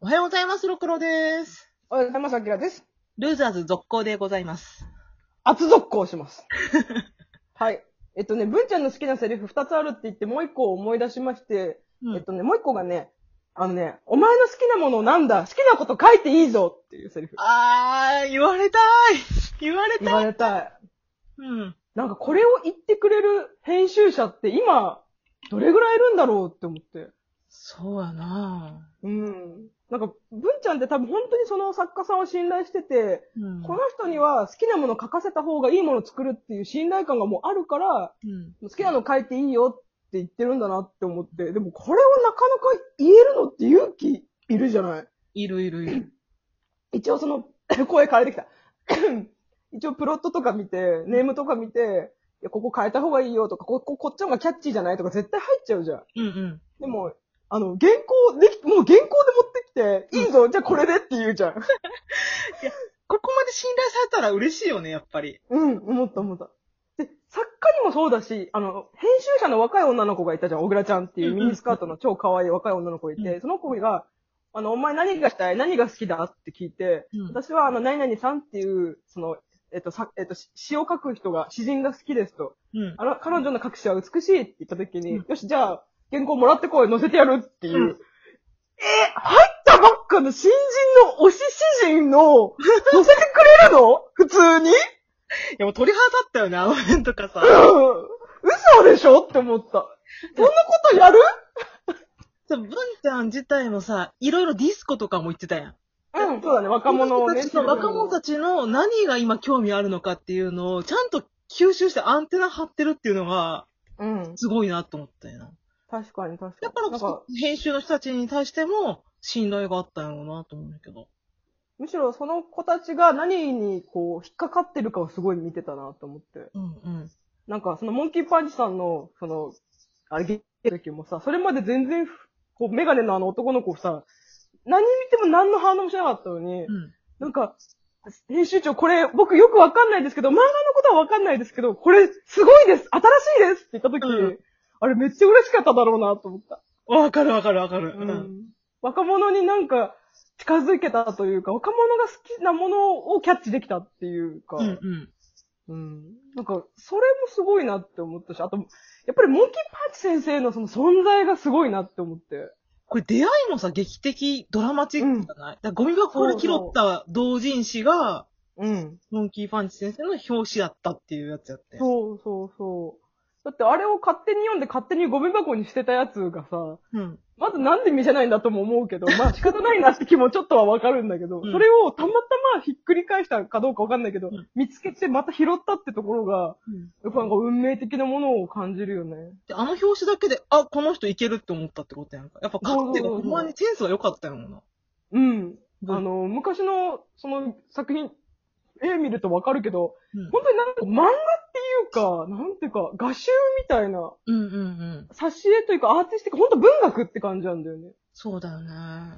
おはようございます、ろくろです。おはようございます、あきらです。ルーザーズ続行でございます。厚続行します。はい。えっとね、文ちゃんの好きなセリフ2つあるって言って、もう1個思い出しまして、うんえっとね、もう1個がね、あのね、お前の好きなものなんだ好きなこと書いていいぞっていうセリフ。あー、言われたい言われ言たいわれたい。うん。なんかこれを言ってくれる編集者って今、どれぐらいいるんだろうって思って。そうやなうん。なんか、文ちゃんって多分本当にその作家さんを信頼してて、うん。この人には好きなもの書かせた方がいいものを作るっていう信頼感がもうあるから、うん。好きなの書いていいよって言ってるんだなって思って、でもこれをなかなか言えるのって勇気いるじゃない？いるいるいる。一応その、声変えてきた。一応プロットとか見て、ネームとか見て、いや、ここ変えた方がいいよとか、ここ、こっちの方がキャッチーじゃないとか絶対入っちゃうじゃん。うんうん。でも、あの、原稿でき、もう原稿で持ってきて、いいぞ、じゃあこれでって言うじゃん。ここまで信頼されたら嬉しいよね、やっぱり。うん、思った思った。で、作家にもそうだし、あの、編集者の若い女の子がいたじゃん、小倉ちゃんっていうミニスカートの超可愛い若い女の子がいて、うんその子が、あの、お前何がしたい何が好きだって聞いて、うん私はあの、何々さんっていう、その、えっと、さ、えっと、し詩を書く人が、詩人が好きですと。うん。あの、彼女の書く詩は美しいって言った時に、うんよし、じゃあ、原稿もらってこい、載せてやるっていう。うんえ、入ったばっかの新人の推し詩人の、載せてくれるの？普通に？いや、もう鳥肌立ったよね、あの辺とかさ。うん嘘でしょって思った。そんなことやる？文ちゃん自体もさ、いろいろディスコとかも言ってたやん。うん、そうだね、若者をね。若者たちの何が今興味あるのかっていうのを、ちゃんと吸収してアンテナ張ってるっていうのが、うん、すごいなと思ったよな。確かに確かに。だからなんか、こそ、編集の人たちに対しても、信頼があったんやろうなと思うんだけど。むしろその子たちが何にこう、引っかかってるかをすごい見てたなと思って。うんうん。なんか、そのモンキーパンチさんの、その、あれ、ゲー時もさ、それまで全然、こう、メガネのあの男の子さ、何見ても何の反応もしなかったのに、うん。なんか、編集長、これ、僕よくわかんないですけど、漫画のことはわかんないですけど、これ、すごいです新しいですって言った時、うんあれめっちゃ嬉しかっただろうなと思った。わかるわかるわかる。うん。若者になんか、近づけたというか、若者が好きなものをキャッチできたっていうか、うんうん。うん。なんか、それもすごいなって思ったし、あと、やっぱりモンキーパンチ先生のその存在がすごいなって思って。これ出会いもさ、劇的、ドラマチックじゃない、だからゴミ箱で拾った同人誌が、うん。モンキーパンチ先生の表紙だったっていうやつやって。そうそうそう。だってあれを勝手に読んで勝手にゴミ箱に捨てたやつがさ、うん。まずなんで見せないんだとも思うけど、まあ仕方ないなって気もちょっとはわかるんだけど、うんそれをたまたまひっくり返したかどうかわかんないけど、うん見つけてまた拾ったってところが、やっぱなんか運命的なものを感じるよね。で、あの表紙だけで、あ、この人いけるって思ったってことやんか。やっぱ勝手がほんまにセンスが良かったよな。うん。うんあの、昔のその作品、絵見るとわかるけど、うん。本当になんか漫画ってか、なんていうか、画集みたいな、うんうんうん。挿絵というかアーティスティック、本当文学って感じなんだよね。そうだよね。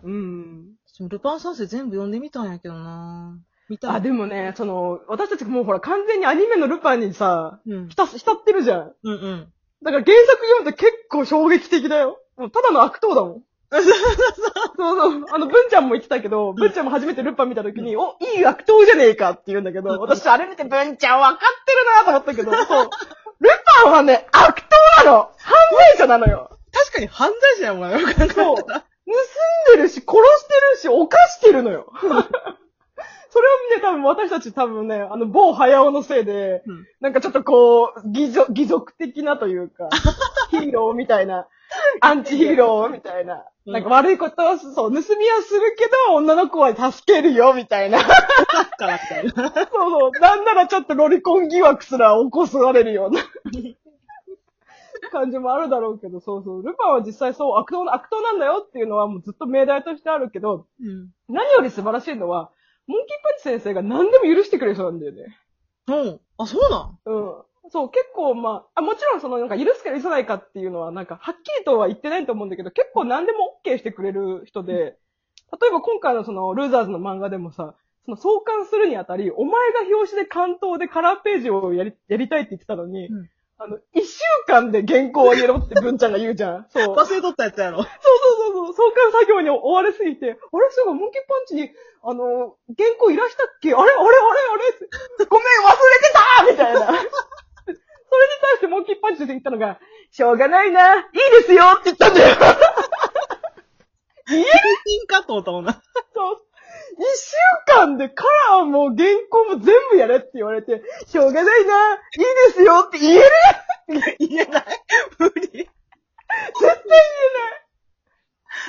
うん。私もルパン三世全部読んでみたんやけどな見たい。あ、でもね、その、私たちもうほら完全にアニメのルパンにさ、うん。浸す、浸ってるじゃん。うんうん。だから原作読むと結構衝撃的だよ。もうただの悪党だもん。そうそう。あの、文ちゃんも言ってたけど、文ちゃんも初めてルパン見た時に、お、いい悪党じゃねえかって言うんだけど、うん私あれ見て文ちゃん分かってるなと思ったけど、そう。ルパンはね、悪党なの犯罪者なのよ確かに犯罪者やもんな、よく考えたら。そう盗んでるし、殺してるし、犯してるのよ。それを見て多分私たち多分ね、あの、某早尾のせいで、うんなんかちょっとこう、義族、義族的なというか、ヒーローみたいな、アンチヒーローみたいな、うんなんか悪いことは、そう、盗みはするけど、女の子は助けるよ、みたいな。そう。そう、なんならちょっとロリコン疑惑すら起こされるような感じもあるだろうけど、そうそう。ルパンは実際そう、悪党、悪党なんだよっていうのはもうずっと命題としてあるけど、うん。何より素晴らしいのは、モンキーパンチ先生が何でも許してくれる人なんだよね。うん。あ、そうなん？うん。そう、結構まあ、あ、もちろんそのなんか許すか許さないかっていうのはなんかはっきりとは言ってないと思うんだけど、結構何でも OK してくれる人で、例えば今回のそのルーザーズの漫画でもさ、その創刊するにあたり、お前が表紙で関東でカラーページをやり、やりたいって言ってたのに、うんあの、一週間で原稿を入れろって文ちゃんが言うじゃん。そう。忘れとったやつやろ。そうそうそうそう、創刊作業に追われすぎて、あれそういえばモンキーパンチに、あの、原稿いらしたっけあれあれあれあれごめん、忘れてたみたいな。それに対してモンキーパンチで言ったのが、しょう。がないな、いいですよって言ったんだよ。いいんかと思ったもんな。一週間でカラーも原稿も全部やれって言われて、しょうがないな、いいですよって言える言えない無理。絶対言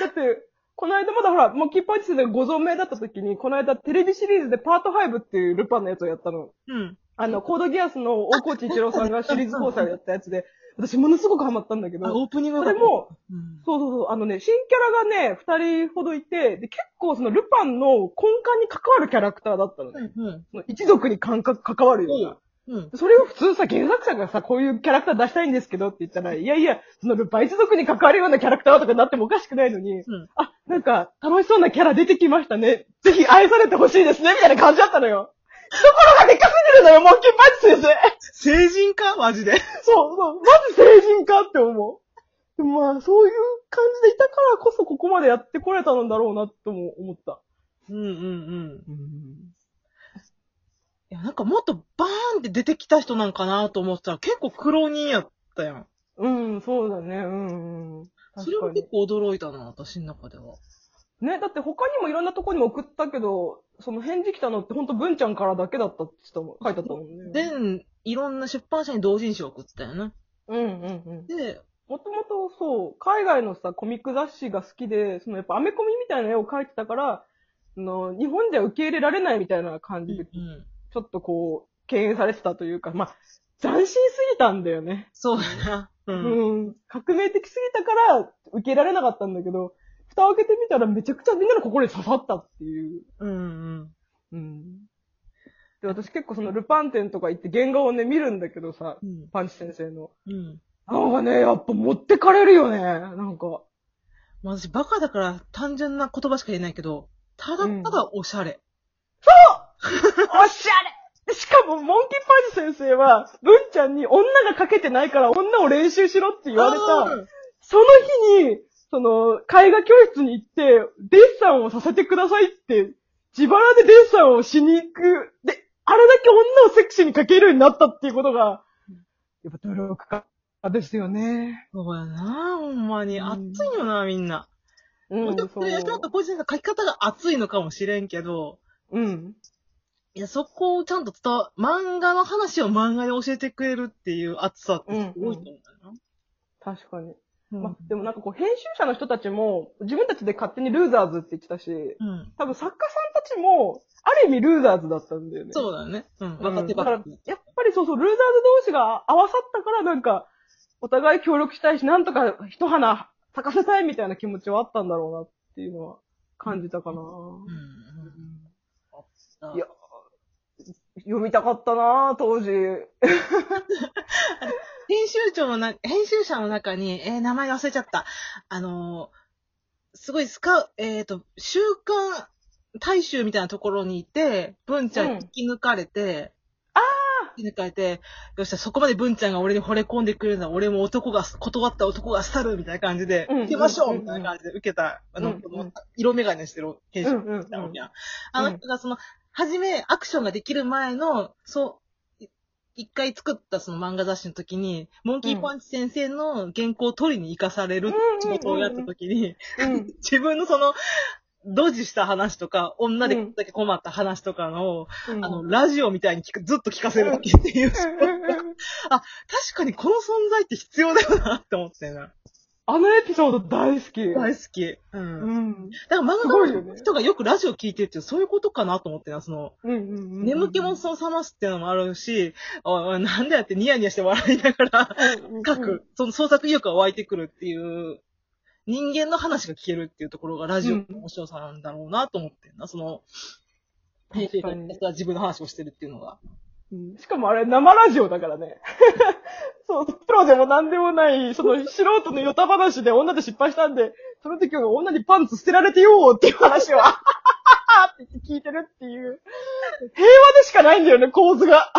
えない。だって、この間まだほら、もうキッパーチスでご存命だった時に、この間テレビシリーズでパート5っていうルパンのやつをやったの。うん。あの、コードギアスの大河内一郎さんがシリーズ交際をやったやつで、私ものすごくハマったんだけあ、ど、オープニングそれも、うん。そうそうそう、あのね、新キャラがね、二人ほどいて、で、結構そのルパンの根幹に関わるキャラクターだったのね。うん。その一族に関関関わるような。うん。それを普通さ、原作者がさ、こういうキャラクター出したいんですけどって言ったら、いやいや、そのルパン一族に関わるようなキャラクターとかなってもおかしくないのに、うん。あ、なんか、楽しそうなキャラ出てきましたね。ぜひ愛されてほしいですね、みたいな感じだったのよ。がでかすぎるのよ、モンキーパンチ先生。成人か？マジで？そうそう、マジ成人かって思う。でもまあ、そういう感じでいたからこそここまでやってこれたのだろうな、とも思った。うんうんうん。いや、なんかもっとバーンって出てきた人なんかなと思ってたら結構苦労人やったやん。うん、そうだね、うん、うん。それも結構驚いたな、私の中では。ね、だって他にもいろんなとこにも送ったけど、その返事来たのってほんと文ちゃんからだけだったって言ってたもん書いてあったもんね。で、いろんな出版社に同人誌を送ったよね。うんうんうん。で、もともとそう、海外のさ、コミック雑誌が好きで、そのやっぱアメコミみたいな絵を描いてたから、あの、日本では受け入れられないみたいな感じで、ちうん。ょっとこう、敬遠されてたというか、まあ、斬新すぎたんだよね。そうだな。う。うんん。革命的すぎたから、受け入れられなかったんだけど、蓋を開けてみたらめちゃくちゃみんなの心に刺さったっていう。うんうん。うん。で、私結構そのルパン展とか行って原画をね、見るんだけどさ、うん。パンチ先生の。うん。なんかね、やっぱ持ってかれるよね。なんか。まあ私バカだから単純な言葉しか言えないけど、ただただおしゃれ。おしゃれしかも、モンキーパンチ先生は、文ちゃんに女が描けてないから女を練習しろって言われた、あその日に、その、絵画教室に行って、デッサンをさせてくださいって、自腹でデッサンをしに行く。で、あれだけ女をセクシーに描けるようになったっていうことが、やっぱ努力家ですよね。そうやな、ほんまに。うん熱いよな、みんな。うん、ちょっと個人の書き方が熱いのかもしれんけど、うん。いや、そこをちゃんと伝わ、漫画の話を漫画で教えてくれるっていう熱さってすごいと思うよ確かに。な。まあ、でもなんかこう、編集者の人たちも、自分たちで勝手にルーザーズって言ってたし、うん。多分作家さんたちも、ある意味ルーザーズだったんだよね。そうだよね。うん。うん分かってばだかからり。、やっぱりそうそう、ルーザーズ同士が合わさったから、なんか、お互い協力したいし、なんとか一花咲かせたいみたいな気持ちはあったんだろうなっていうのは感じたかな。うん。うん。いや、読みたかったな当時。編集長のな、編集者の中に、えー名前忘れちゃった。あのーすごいスカウ、えっ、と、週刊大衆みたいなところにいて、文ちゃんうん引き抜かれて、あ引き抜かれて、よっしゃ、そこまで文ちゃんが俺に惚れ込んでくれるなら、俺も男が、断った男が去るみたいな感じで、うん受けましょうみたいな感じで受けた、あの、色眼鏡してる編集者や。ん。あの人がその、はじめアクションができる前の、そう、い一回作ったその漫画雑誌の時に、モンキーパンチ先生の原稿を取りに行かされる仕事をやった時に、うん。自分のその、ドジした話とか、女でだけ困った話とかの、うん。あの、ラジオみたいに聞く、ずっと聞かせる時っていう、確かにこの存在って必要だよなって思ってな。あのエピソード大好き。大好き。う。うんん。だから漫画の人がよくラジオ聞いてるってそういうことかなと思ってな、その、うんうんうん。眠気もその冷ますっていうのもあるし、おいおいなんだよってニヤニヤして笑いながら書く、その創作意欲が湧いてくるっていう、人間の話が聞けるっていうところがラジオの面白さなんだろうなと思ってんな、その、編集者自分の話をしてるっていうのが。うんしかもあれ生ラジオだからね。そう、プロでも何でもない、その素人のヨタ話で女で失敗したんで、その時は女にパンツ捨てられてよーっていう話を、あははははって聞いてるっていう。平和でしかないんだよね、構図が。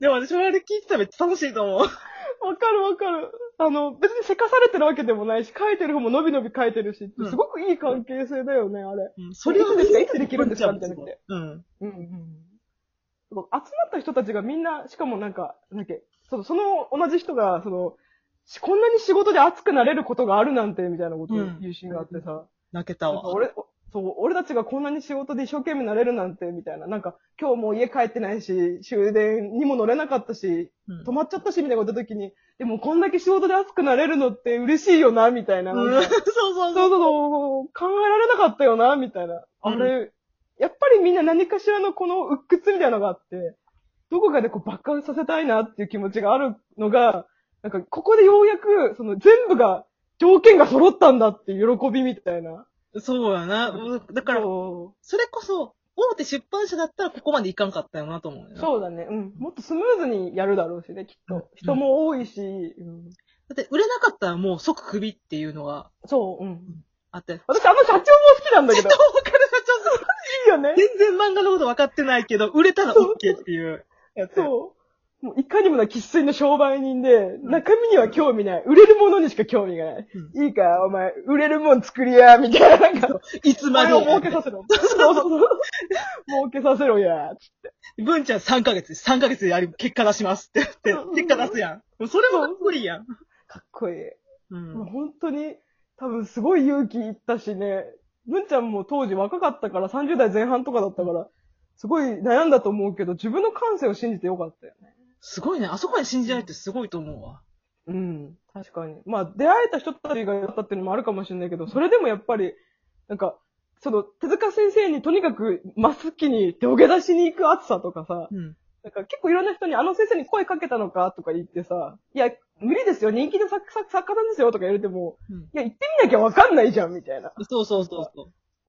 でも私はあれ聞いてたらめっちゃ楽しいと思う。わかるわかる。あの、別にせかされてるわけでもないし、書いてる方も伸び伸び書いてるし、うんすごくいい関係性だよね、あれ。うんそれいつですか？いつできるんですかみたいな。うん。うんうん。集まった人たちがみんな、しかもなんか、なんだっけ、その、その同じ人が、その、しこんなに仕事で熱くなれることがあるなんて、みたいなことを言うシーンがあってさ、泣けたわ。俺、そう、俺たちがこんなに仕事で一生懸命なれるなんて、みたいな。なんか、今日もう家帰ってないし、終電にも乗れなかったし、うん泊まっちゃったし、みたいなこと言った時に、でもこんだけ仕事で熱くなれるのって嬉しいよな、みたいな。うんなんか そうそうそうそうそう、考えられなかったよな、みたいな。あれ、やっぱりみんな何かしらのこの鬱屈みたいなのがあって、どこかでこう爆発させたいなっていう気持ちがあるのが、なんかここでようやく、その全部が、条件が揃ったんだっていう喜びみたいな。そうやな。だから、そそれこそ、大手出版社だったらここまでいかんかったよなと思う。そうだね。うん。もっとスムーズにやるだろうしね、きっうんと。人も多いし、うん、だって売れなかったらもう即クビっていうのがそう、うん。あって。私あの社長も好きなんだけど。いわかるいよね。全然漫画のこと分かってないけど、売れたら OK っていうやつ。そう。もういかにもな喫水の商売人で、中身には興味ない。売れるものにしか興味がない。いいか、お前、売れるもん作りや、みたいな。なんか、いつまでこれを儲けさせろ。そうそうそう。儲けさせろや、つって。文ちゃん3ヶ月です。3ヶ月でやり、結果出しますって言って、結果出すやん。もうそれもかっこいいやん。かっこいい。う。もうん本当に、多分すごい勇気いったしね、文ちゃんも当時若かったから、30代前半とかだったから、すごい悩んだと思うけど、自分の感性を信じてよかったよね。すごいね。あそこまで信じられるってすごいと思うわ。うん。確かに。まあ、出会えた人たちがやったっていうのもあるかもしれないけど、それでもやっぱり、なんか、その、手塚先生にとにかく、マスキに土下座しに行く熱さとかさ、うん。なんか結構いろんな人にあの先生に声かけたのかとか言ってさ、いや、無理ですよ、人気の作作作家さんですよとか言われても、うんいや、行ってみなきゃわかんないじゃん、みたいな。そうそうそうそう。